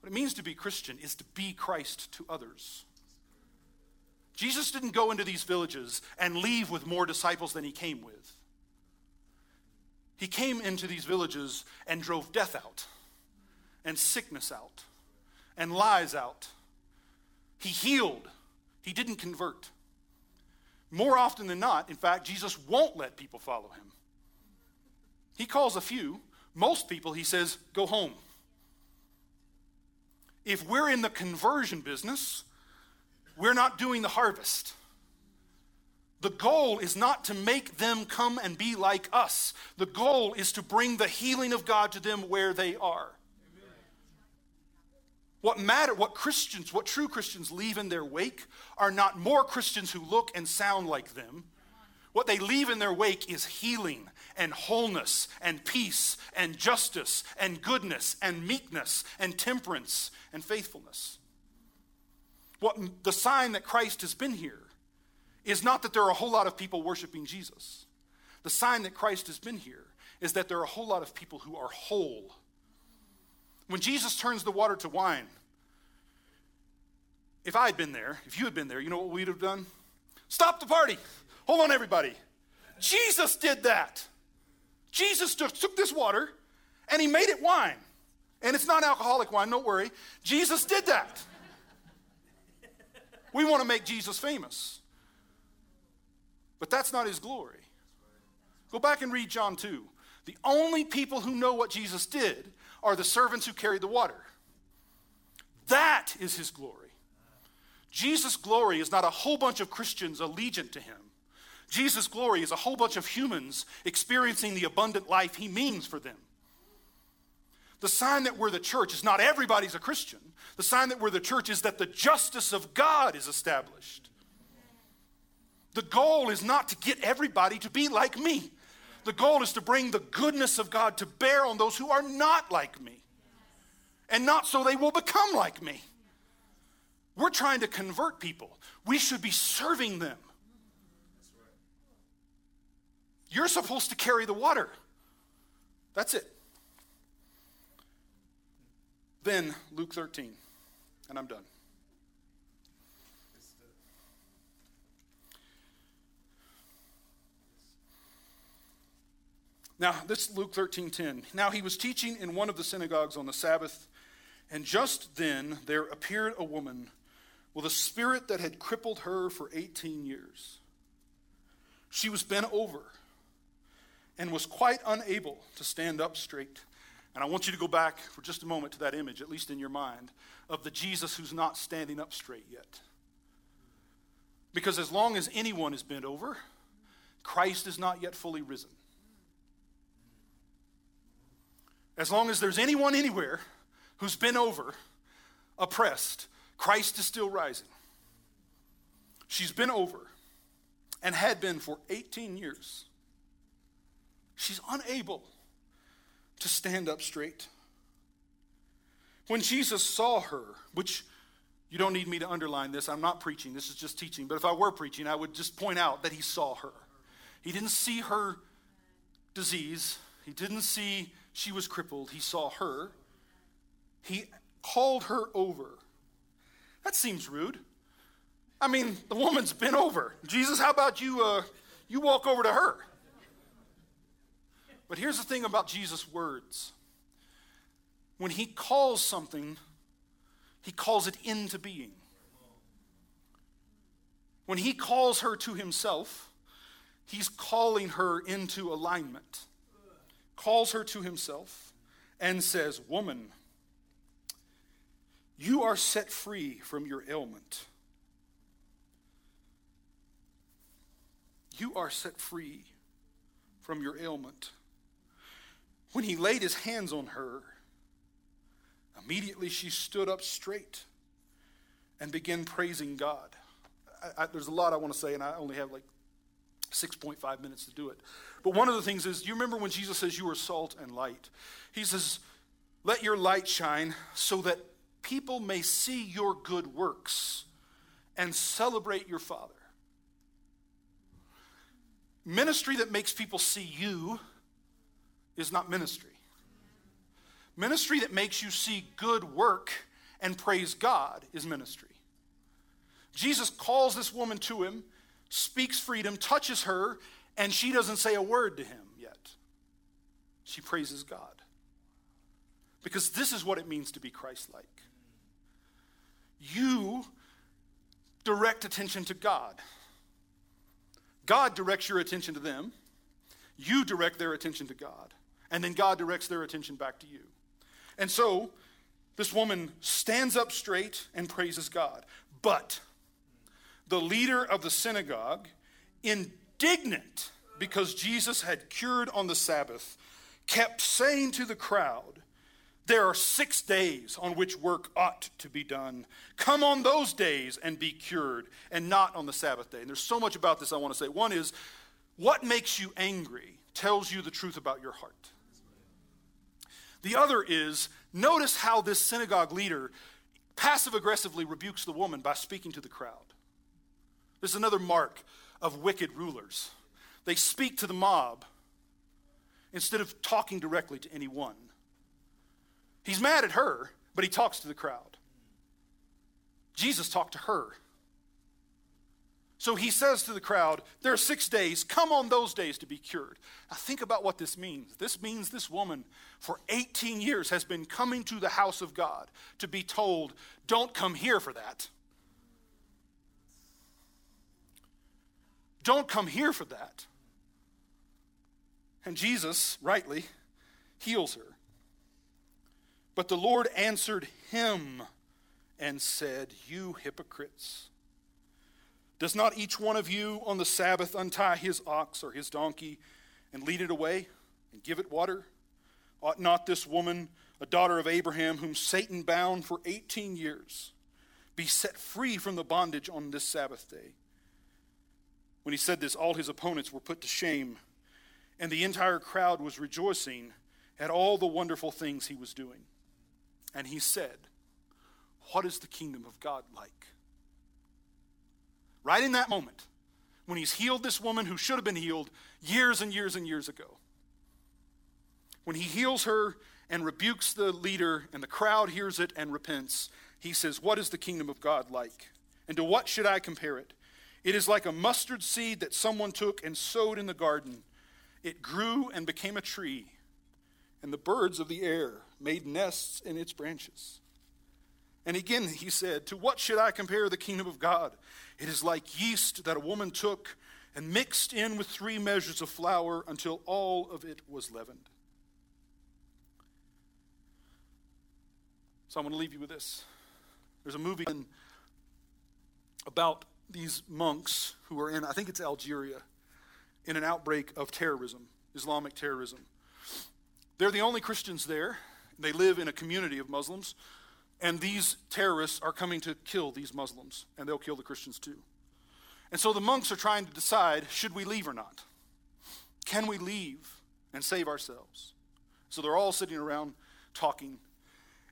What it means to be Christian is to be Christ to others. Jesus didn't go into these villages and leave with more disciples than he came with. He came into these villages and drove death out, and sickness out, and lies out. He healed, he didn't convert. More often than not, in fact, Jesus won't let people follow him. He calls a few, most people, he says, go home. If we're in the conversion business, we're not doing the harvest. The goal is not to make them come and be like us. The goal is to bring the healing of God to them where they are. What matter, what Christians, what true Christians leave in their wake are not more Christians who look and sound like them. What they leave in their wake is healing and wholeness and peace and justice and goodness and meekness and temperance and faithfulness. What the sign that Christ has been here is not that there are a whole lot of people worshiping Jesus. The sign that Christ has been here is that there are a whole lot of people who are whole when Jesus turns the water to wine, if I had been there, if you had been there, you know what we'd have done? Stop the party. Hold on, everybody. Jesus did that. Jesus took, took this water and he made it wine. And it's not alcoholic wine, don't worry. Jesus did that. We want to make Jesus famous. But that's not his glory. Go back and read John 2. The only people who know what Jesus did are the servants who carried the water. That is his glory. Jesus' glory is not a whole bunch of Christians allegiant to him. Jesus' glory is a whole bunch of humans experiencing the abundant life he means for them. The sign that we're the church is not everybody's a Christian. The sign that we're the church is that the justice of God is established. The goal is not to get everybody to be like me. The goal is to bring the goodness of God to bear on those who are not like me. And not so they will become like me. We're trying to convert people. We should be serving them. You're supposed to carry the water. That's it. Then, Luke 13, and I'm done. Now, this is Luke 13:10. Now he was teaching in one of the synagogues on the Sabbath, and just then there appeared a woman with a spirit that had crippled her for 18 years. She was bent over and was quite unable to stand up straight. And I want you to go back for just a moment to that image, at least in your mind, of the Jesus who's not standing up straight yet. Because as long as anyone is bent over, Christ is not yet fully risen. As long as there's anyone anywhere who's been over, oppressed, Christ is still rising. She's been over and had been for 18 years. She's unable to stand up straight. When Jesus saw her, which you don't need me to underline this, I'm not preaching, this is just teaching, but if I were preaching, I would just point out that he saw her. He didn't see her disease, he didn't see she was crippled. He saw her. He called her over. That seems rude. I mean, the woman's been over. Jesus, how about you? Uh, you walk over to her. But here's the thing about Jesus' words when he calls something, he calls it into being. When he calls her to himself, he's calling her into alignment calls her to himself, and says, Woman, you are set free from your ailment. You are set free from your ailment. When he laid his hands on her, immediately she stood up straight and began praising God. I, I, there's a lot I want to say, and I only have like 6.5 minutes to do it. But one of the things is, you remember when Jesus says, You are salt and light? He says, Let your light shine so that people may see your good works and celebrate your Father. Ministry that makes people see you is not ministry. Ministry that makes you see good work and praise God is ministry. Jesus calls this woman to him speaks freedom, touches her, and she doesn't say a word to him yet. She praises God. Because this is what it means to be Christ like. You direct attention to God. God directs your attention to them. You direct their attention to God. And then God directs their attention back to you. And so, this woman stands up straight and praises God. But, the leader of the synagogue, indignant because Jesus had cured on the Sabbath, kept saying to the crowd, There are six days on which work ought to be done. Come on those days and be cured, and not on the Sabbath day. And there's so much about this I want to say. One is, what makes you angry tells you the truth about your heart. The other is, notice how this synagogue leader passive aggressively rebukes the woman by speaking to the crowd. This is another mark of wicked rulers. They speak to the mob instead of talking directly to anyone. He's mad at her, but he talks to the crowd. Jesus talked to her. So he says to the crowd, There are six days. Come on those days to be cured. Now think about what this means. This means this woman for 18 years has been coming to the house of God to be told, Don't come here for that. Don't come here for that. And Jesus, rightly, heals her. But the Lord answered him and said, You hypocrites. Does not each one of you on the Sabbath untie his ox or his donkey and lead it away and give it water? Ought not this woman, a daughter of Abraham, whom Satan bound for 18 years, be set free from the bondage on this Sabbath day? When he said this, all his opponents were put to shame, and the entire crowd was rejoicing at all the wonderful things he was doing. And he said, What is the kingdom of God like? Right in that moment, when he's healed this woman who should have been healed years and years and years ago, when he heals her and rebukes the leader, and the crowd hears it and repents, he says, What is the kingdom of God like? And to what should I compare it? It is like a mustard seed that someone took and sowed in the garden. It grew and became a tree, and the birds of the air made nests in its branches. And again he said, To what should I compare the kingdom of God? It is like yeast that a woman took and mixed in with three measures of flour until all of it was leavened. So I'm going to leave you with this. There's a movie about these monks who are in, I think it's Algeria, in an outbreak of terrorism, Islamic terrorism. They're the only Christians there. They live in a community of Muslims, and these terrorists are coming to kill these Muslims, and they'll kill the Christians too. And so the monks are trying to decide should we leave or not? Can we leave and save ourselves? So they're all sitting around talking.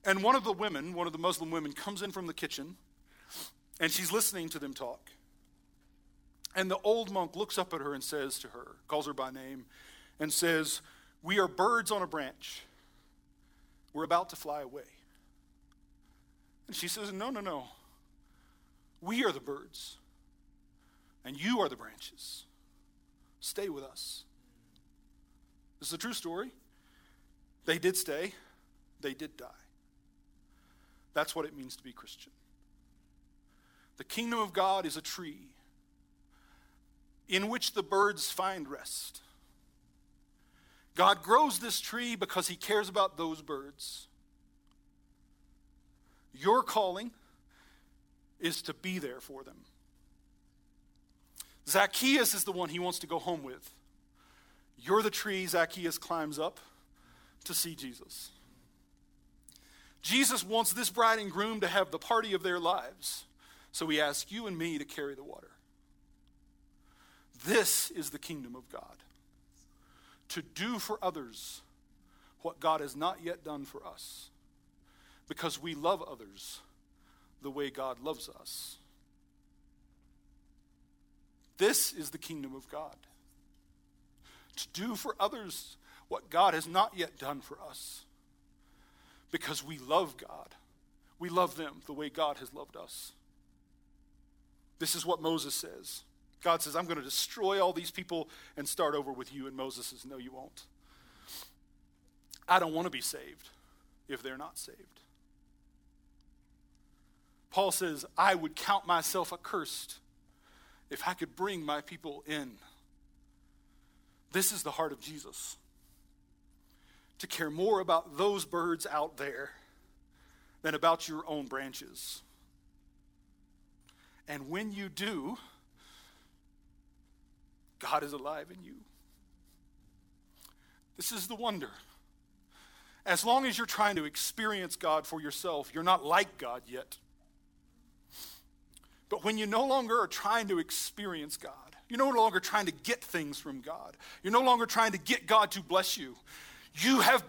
And one of the women, one of the Muslim women, comes in from the kitchen and she's listening to them talk. And the old monk looks up at her and says to her, calls her by name, and says, We are birds on a branch. We're about to fly away. And she says, No, no, no. We are the birds, and you are the branches. Stay with us. This is a true story. They did stay, they did die. That's what it means to be Christian. The kingdom of God is a tree in which the birds find rest. God grows this tree because he cares about those birds. Your calling is to be there for them. Zacchaeus is the one he wants to go home with. You're the tree Zacchaeus climbs up to see Jesus. Jesus wants this bride and groom to have the party of their lives. So we ask you and me to carry the water. This is the kingdom of God. To do for others what God has not yet done for us. Because we love others the way God loves us. This is the kingdom of God. To do for others what God has not yet done for us. Because we love God. We love them the way God has loved us. This is what Moses says. God says, I'm going to destroy all these people and start over with you. And Moses says, No, you won't. I don't want to be saved if they're not saved. Paul says, I would count myself accursed if I could bring my people in. This is the heart of Jesus to care more about those birds out there than about your own branches. And when you do, God is alive in you. This is the wonder. as long as you're trying to experience God for yourself, you're not like God yet. But when you no longer are trying to experience God, you're no longer trying to get things from God, you're no longer trying to get God to bless you, you have